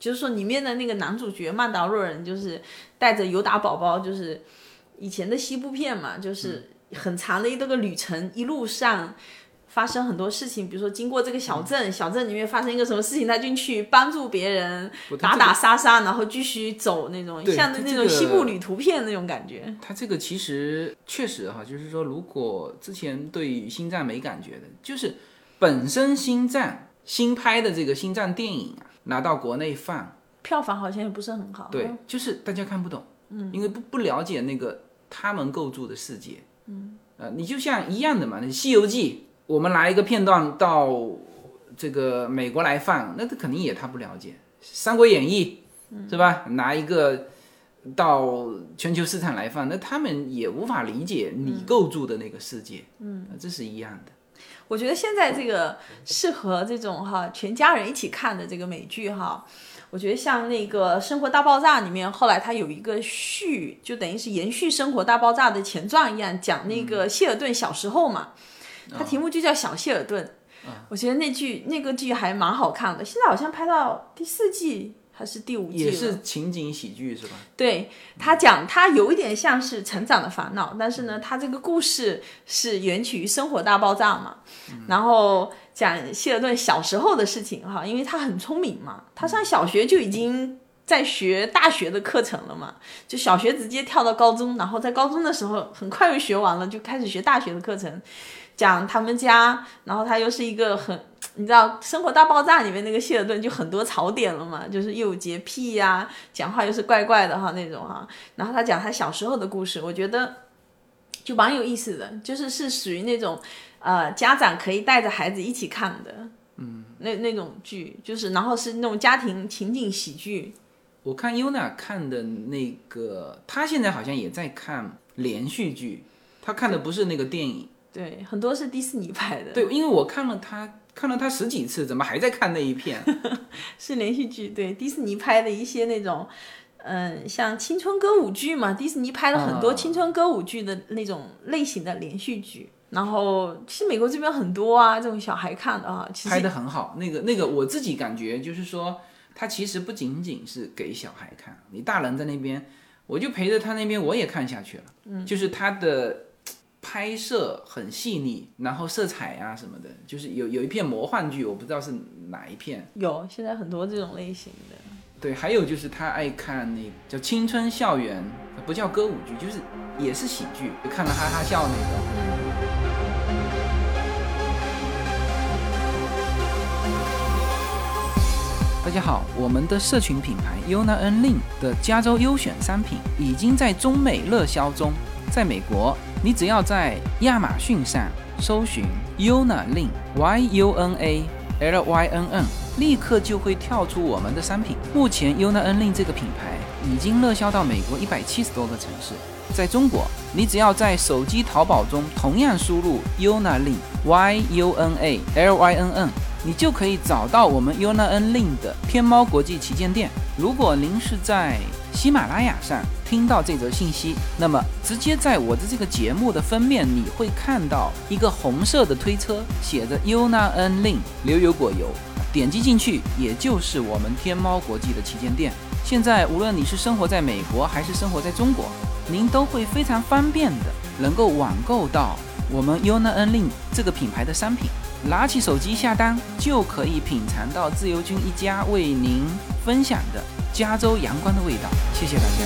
就是说里面的那个男主角曼达洛人就是带着尤达宝宝，就是以前的西部片嘛，就是很长的一个旅程，一路上。发生很多事情，比如说经过这个小镇，小镇里面发生一个什么事情，他进去帮助别人，打打杀杀，然后继续走那种像那种西部旅图片那种感觉。他这个其实确实哈，就是说，如果之前对于星战没感觉的，就是本身星战新拍的这个星战电影啊，拿到国内放，票房好像也不是很好。对，就是大家看不懂，嗯，因为不不了解那个他们构筑的世界，嗯，呃，你就像一样的嘛，那《西游记》，我们拿一个片段到这个美国来放，那他肯定也他不了解，《三国演义》是吧？拿一个到全球市场来放，那他们也无法理解你构筑的那个世界，嗯，这是一样的。我觉得现在这个适合这种哈全家人一起看的这个美剧哈，我觉得像那个《生活大爆炸》里面，后来它有一个续，就等于是延续《生活大爆炸》的前传一样，讲那个谢尔顿小时候嘛，它题目就叫《小谢尔顿》。我觉得那剧那个剧还蛮好看的，现在好像拍到第四季。它是第五季也是情景喜剧是吧？对他讲，他有一点像是成长的烦恼，但是呢，他这个故事是源起于生活大爆炸嘛，然后讲希尔顿小时候的事情哈，因为他很聪明嘛，他上小学就已经在学大学的课程了嘛，就小学直接跳到高中，然后在高中的时候很快就学完了，就开始学大学的课程，讲他们家，然后他又是一个很。你知道《生活大爆炸》里面那个谢尔顿就很多槽点了嘛，就是又有洁癖呀，讲话又是怪怪的哈那种哈。然后他讲他小时候的故事，我觉得就蛮有意思的，就是是属于那种呃家长可以带着孩子一起看的，嗯，那那种剧，就是然后是那种家庭情景喜剧。我看优娜看的那个，他现在好像也在看连续剧，他看的不是那个电影，对，很多是迪士尼拍的。对，因为我看了他。看了他十几次，怎么还在看那一片？是连续剧，对，迪士尼拍的一些那种，嗯，像青春歌舞剧嘛，迪士尼拍了很多青春歌舞剧的那种类型的连续剧。然后，其实美国这边很多啊，这种小孩看的啊，其实拍的很好。那个那个，我自己感觉就是说，他其实不仅仅是给小孩看，你大人在那边，我就陪着他那边，我也看下去了。嗯，就是他的。拍摄很细腻，然后色彩啊什么的，就是有有一片魔幻剧，我不知道是哪一片。有，现在很多这种类型的。对，还有就是他爱看那叫青春校园，不叫歌舞剧，就是也是喜剧，就看了哈哈笑那个。大家好，我们的社群品牌 Yuna N Lin 的加州优选商品已经在中美热销中，在美国。你只要在亚马逊上搜寻 Yuna Lin Y U N A L Y N N，立刻就会跳出我们的商品。目前 Yuna Lin 这个品牌已经热销到美国一百七十多个城市。在中国，你只要在手机淘宝中同样输入 Yuna Lin Y U N A L Y N N，你就可以找到我们 Yuna Lin 的天猫国际旗舰店。如果您是在喜马拉雅上听到这则信息，那么直接在我的这个节目的封面，你会看到一个红色的推车，写着 Yuna N Lin 流油果油，点击进去，也就是我们天猫国际的旗舰店。现在无论你是生活在美国还是生活在中国，您都会非常方便的能够网购到我们 Yuna N Lin 这个品牌的商品。拿起手机下单，就可以品尝到自由军一家为您分享的加州阳光的味道。谢谢大家。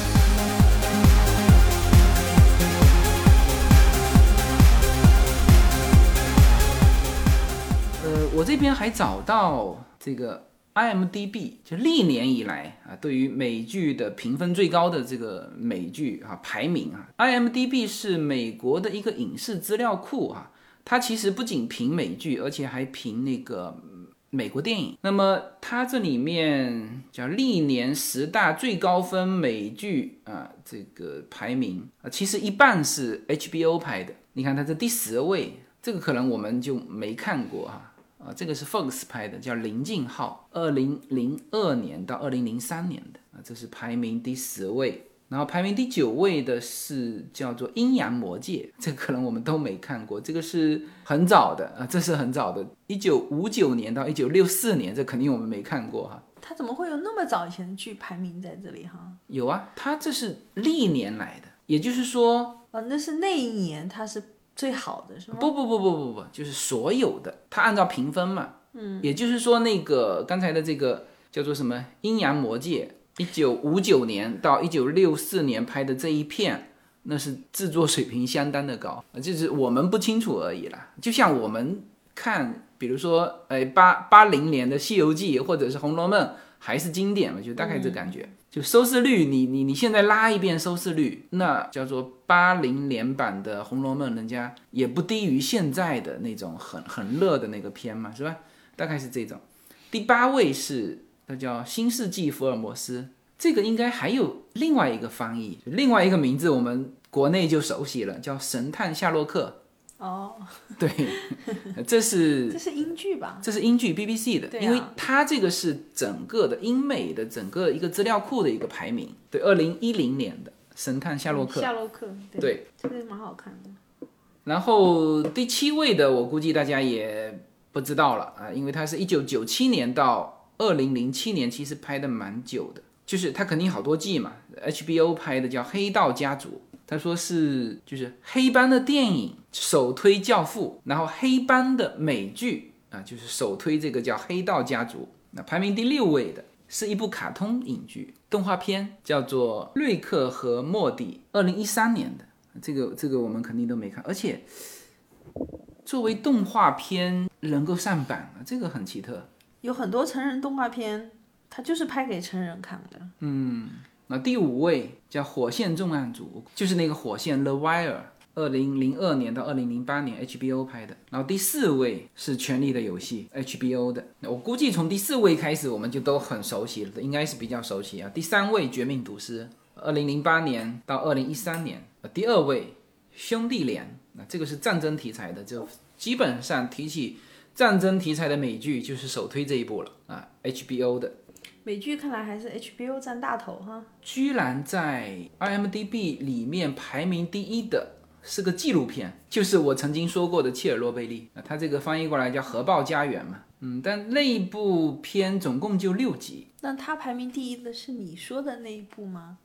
呃，我这边还找到这个 IMDB，就历年以来啊，对于美剧的评分最高的这个美剧啊排名啊，IMDB 是美国的一个影视资料库啊。它其实不仅评美剧，而且还评那个美国电影。那么它这里面叫历年十大最高分美剧啊，这个排名啊，其实一半是 HBO 拍的。你看它这第十位，这个可能我们就没看过哈啊，这个是 Fox 拍的，叫《临近号》，二零零二年到二零零三年的啊，这是排名第十位。然后排名第九位的是叫做《阴阳魔界》，这可能我们都没看过，这个是很早的啊，这是很早的，一九五九年到一九六四年，这肯定我们没看过哈。它怎么会有那么早以前的剧排名在这里哈？有啊，它这是历年来的，也就是说，啊，那是那一年它是最好的是吗？不不不不不不，就是所有的，它按照评分嘛，嗯，也就是说那个刚才的这个叫做什么《阴阳魔界》。一九五九年到一九六四年拍的这一片，那是制作水平相当的高，就是我们不清楚而已啦。就像我们看比如说，呃，八八零年的《西游记》或者是《红楼梦》还是经典嘛，就大概这感觉。就收视率，你你你现在拉一遍收视率，那叫做八零年版的《红楼梦》，人家也不低于现在的那种很很热的那个片嘛，是吧？大概是这种。第八位是那叫《新世纪福尔摩斯》，这个应该还有另外一个翻译，另外一个名字我们国内就熟悉了，叫《神探夏洛克》。哦，对，这是 这是英剧吧？这是英剧 BBC 的，因为它这个是整个的英美的整个一个资料库的一个排名。对，二零一零年的《神探夏洛克》夏洛克，对，这个蛮好看的。然后第七位的，我估计大家也不知道了啊，因为它是一九九七年到二零零七年，其实拍的蛮久的，就是它肯定好多季嘛。HBO 拍的叫《黑道家族》，他说是就是黑帮的电影首推《教父》，然后黑帮的美剧啊，就是首推这个叫《黑道家族》。那排名第六位的是一部卡通影剧动画片，叫做《瑞克和莫蒂》，二零一三年的。这个这个我们肯定都没看，而且作为动画片能够上榜啊，这个很奇特。有很多成人动画片，它就是拍给成人看的。嗯那第五位叫《火线重案组》，就是那个火线 The Wire，二零零二年到二零零八年 HBO 拍的。然后第四位是《权力的游戏》HBO 的。我估计从第四位开始我们就都很熟悉了，应该是比较熟悉啊。第三位《绝命毒师》，二零零八年到二零一三年。第二位《兄弟连》，那这个是战争题材的，就基本上提起战争题材的美剧就是首推这一部了啊，HBO 的。美剧看来还是 HBO 占大头哈。居然在 IMDB 里面排名第一的是个纪录片，就是我曾经说过的切尔诺贝利。啊，它这个翻译过来叫核爆家园嘛。嗯，但那一部片总共就六集。那它排名第一的是你说的那一部吗？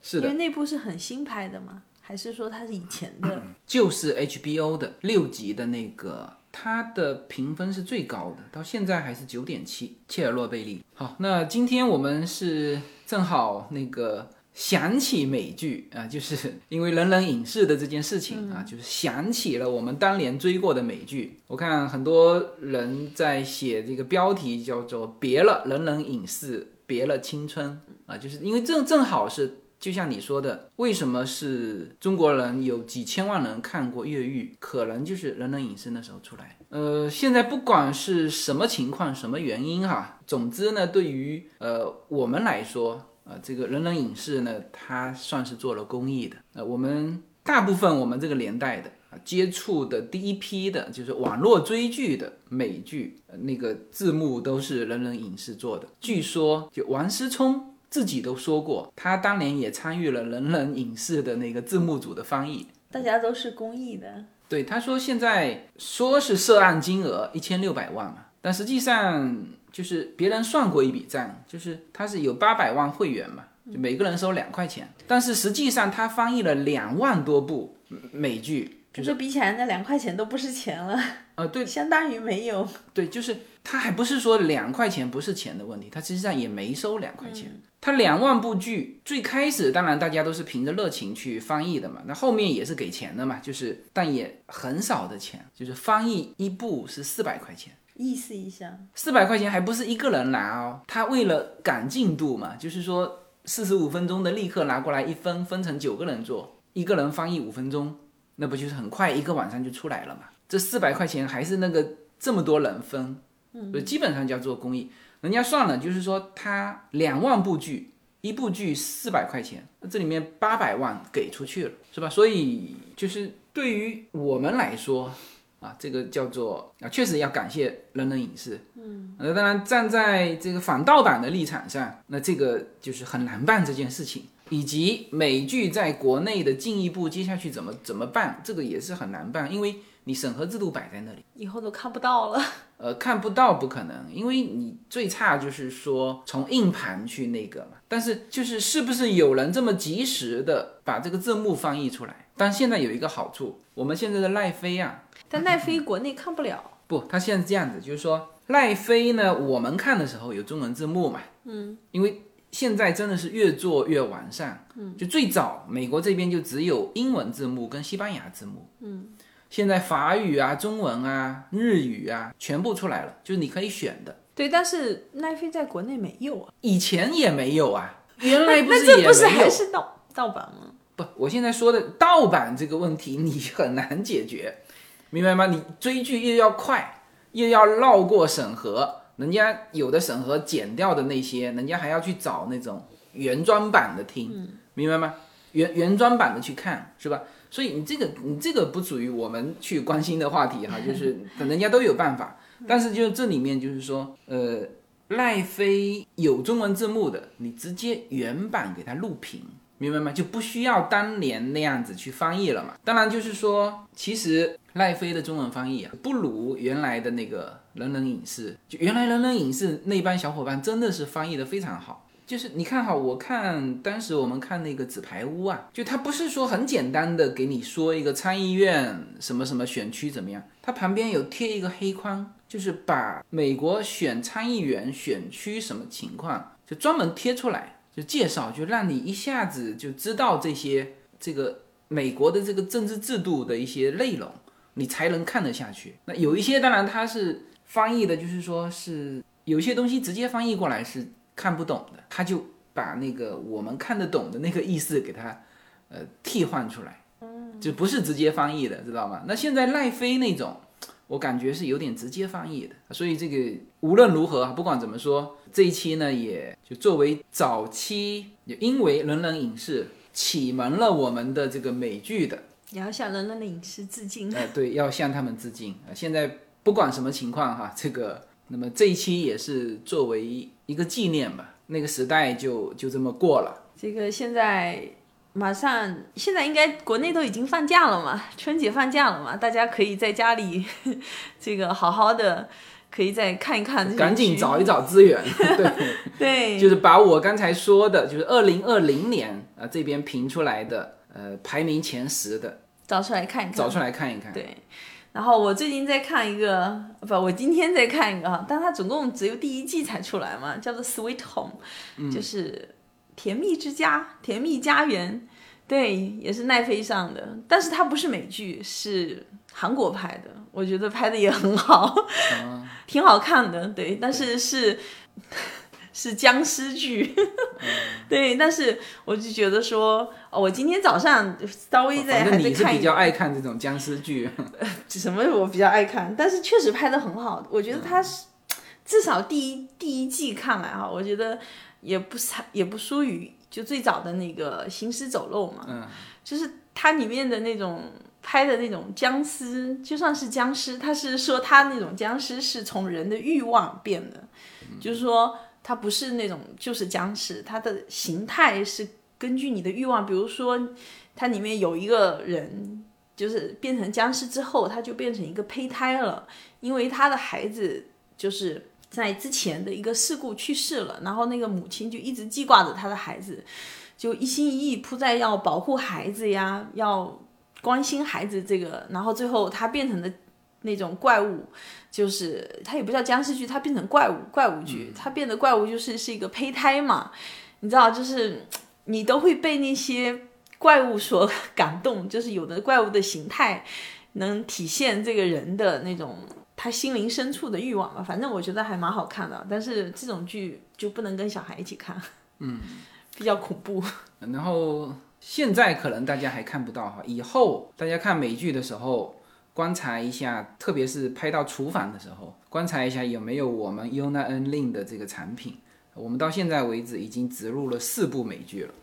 是的，因为那部是很新拍的嘛？还是说它是以前的？就是 HBO 的六集的那个，它的评分是最高的，到现在还是九点七。切尔诺贝利。好，那今天我们是正好那个想起美剧啊，就是 因为人人影视的这件事情啊，就是想起了我们当年追过的美剧。我看很多人在写这个标题叫做“别了人人影视，别了青春”啊，就是因为正正好是。就像你说的，为什么是中国人有几千万人看过越狱？可能就是人人影视那时候出来。呃，现在不管是什么情况、什么原因哈，总之呢，对于呃我们来说，呃，这个人人影视呢，它算是做了公益的。呃，我们大部分我们这个年代的啊，接触的第一批的就是网络追剧的美剧，那个字幕都是人人影视做的。据说就王思聪。自己都说过，他当年也参与了人人影视的那个字幕组的翻译。大家都是公益的。对，他说现在说是涉案金额一千六百万嘛，但实际上就是别人算过一笔账，就是他是有八百万会员嘛，就每个人收两块钱，但是实际上他翻译了两万多部美剧，就是比起来那两块钱都不是钱了。呃，对，相当于没有。对，就是他还不是说两块钱不是钱的问题，他实际上也没收两块钱。他两万部剧最开始当然大家都是凭着热情去翻译的嘛，那后面也是给钱的嘛，就是但也很少的钱，就是翻译一部是四百块钱，意思一下，四百块钱还不是一个人拿哦，他为了赶进度嘛，就是说四十五分钟的立刻拿过来一分，分成九个人做，一个人翻译五分钟，那不就是很快一个晚上就出来了嘛？这四百块钱还是那个这么多人分，嗯，基本上叫做公益。人家算了，就是说他两万部剧，一部剧四百块钱，那这里面八百万给出去了，是吧？所以就是对于我们来说，啊，这个叫做啊，确实要感谢人人影视，嗯，那当然站在这个反盗版的立场上，那这个就是很难办这件事情，以及美剧在国内的进一步接下去怎么怎么办，这个也是很难办，因为你审核制度摆在那里。以后都看不到了。呃，看不到不可能，因为你最差就是说从硬盘去那个嘛。但是就是是不是有人这么及时的把这个字幕翻译出来？但现在有一个好处，我们现在的奈飞啊，但奈飞国内看不了。不，它现在是这样子，就是说奈飞呢，我们看的时候有中文字幕嘛，嗯，因为现在真的是越做越完善，嗯，就最早美国这边就只有英文字幕跟西班牙字幕，嗯。现在法语啊、中文啊、日语啊全部出来了，就是你可以选的。对，但是奈飞在国内没有啊，以前也没有啊，原来不那是也没有？这不是还是盗盗版吗？不，我现在说的盗版这个问题你很难解决，明白吗？你追剧又要快，又要绕过审核，人家有的审核剪掉的那些，人家还要去找那种原装版的听，明白吗？原原装版的去看，是吧？所以你这个你这个不属于我们去关心的话题哈，就是人家都有办法，但是就这里面就是说，呃，赖飞有中文字幕的，你直接原版给它录屏。明白吗？就不需要当年那样子去翻译了嘛。当然，就是说，其实赖飞的中文翻译啊，不如原来的那个人人影视。就原来人人影视那帮小伙伴真的是翻译的非常好。就是你看哈，我看当时我们看那个纸牌屋啊，就它不是说很简单的给你说一个参议院什么什么选区怎么样，它旁边有贴一个黑框，就是把美国选参议员选区什么情况就专门贴出来。就介绍，就让你一下子就知道这些这个美国的这个政治制度的一些内容，你才能看得下去。那有一些当然它是翻译的，就是说是有些东西直接翻译过来是看不懂的，他就把那个我们看得懂的那个意思给它呃替换出来，就不是直接翻译的，知道吗？那现在赖飞那种。我感觉是有点直接翻译的，所以这个无论如何，不管怎么说，这一期呢，也就作为早期，因为人人影视启蒙了我们的这个美剧的，也要向人人的影视致敬。呃，对，要向他们致敬啊！现在不管什么情况哈，这个那么这一期也是作为一个纪念吧，那个时代就就这么过了。这个现在。马上，现在应该国内都已经放假了嘛，春节放假了嘛，大家可以在家里，这个好好的，可以再看一看。赶紧找一找资源，对 对，就是把我刚才说的，就是二零二零年啊这边评出来的，呃，排名前十的，找出来看一看，找出来看一看。对，然后我最近在看一个，不，我今天在看一个哈，但它总共只有第一季才出来嘛，叫做《Sweet Home》，就是甜蜜之家，甜蜜家园。对，也是奈飞上的，但是它不是美剧，是韩国拍的，我觉得拍的也很好，挺好看的。对，但是是是僵尸剧，对，但是我就觉得说，哦我今天早上稍微在还在看，比较爱看这种僵尸剧，什么我比较爱看，但是确实拍的很好，我觉得它是至少第一第一季看来哈，我觉得也不差，也不输于。就最早的那个《行尸走肉》嘛，嗯，就是它里面的那种拍的那种僵尸，就算是僵尸，他是说他那种僵尸是从人的欲望变的，就是说他不是那种就是僵尸，他的形态是根据你的欲望，比如说它里面有一个人，就是变成僵尸之后，他就变成一个胚胎了，因为他的孩子就是。在之前的一个事故去世了，然后那个母亲就一直记挂着他的孩子，就一心一意扑在要保护孩子呀，要关心孩子这个，然后最后他变成了那种怪物，就是它也不叫僵尸剧，它变成怪物怪物剧，它变得怪物就是是一个胚胎嘛，你知道，就是你都会被那些怪物所 感动，就是有的怪物的形态能体现这个人的那种。他心灵深处的欲望吧，反正我觉得还蛮好看的。但是这种剧就不能跟小孩一起看，嗯，比较恐怖。然后现在可能大家还看不到哈，以后大家看美剧的时候，观察一下，特别是拍到厨房的时候，观察一下有没有我们 Una N Lin 的这个产品。我们到现在为止已经植入了四部美剧了，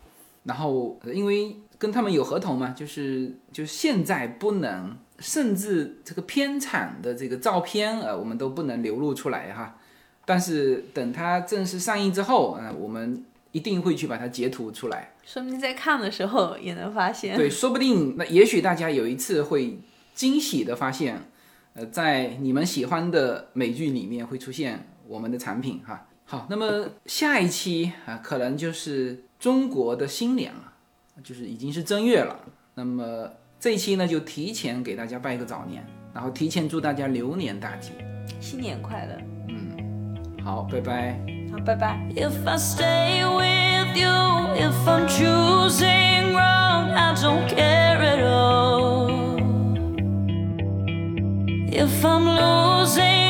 然后因为跟他们有合同嘛，就是就现在不能。甚至这个片场的这个照片，呃，我们都不能流露出来哈。但是等它正式上映之后，呃，我们一定会去把它截图出来。说不定在看的时候也能发现。对，说不定那也许大家有一次会惊喜的发现，呃，在你们喜欢的美剧里面会出现我们的产品哈。好，那么下一期啊，可能就是中国的新年了，就是已经是正月了。那么。这一期呢，就提前给大家拜个早年，然后提前祝大家流年大吉，新年快乐。嗯，好，拜拜。好，拜拜。if I'm losing.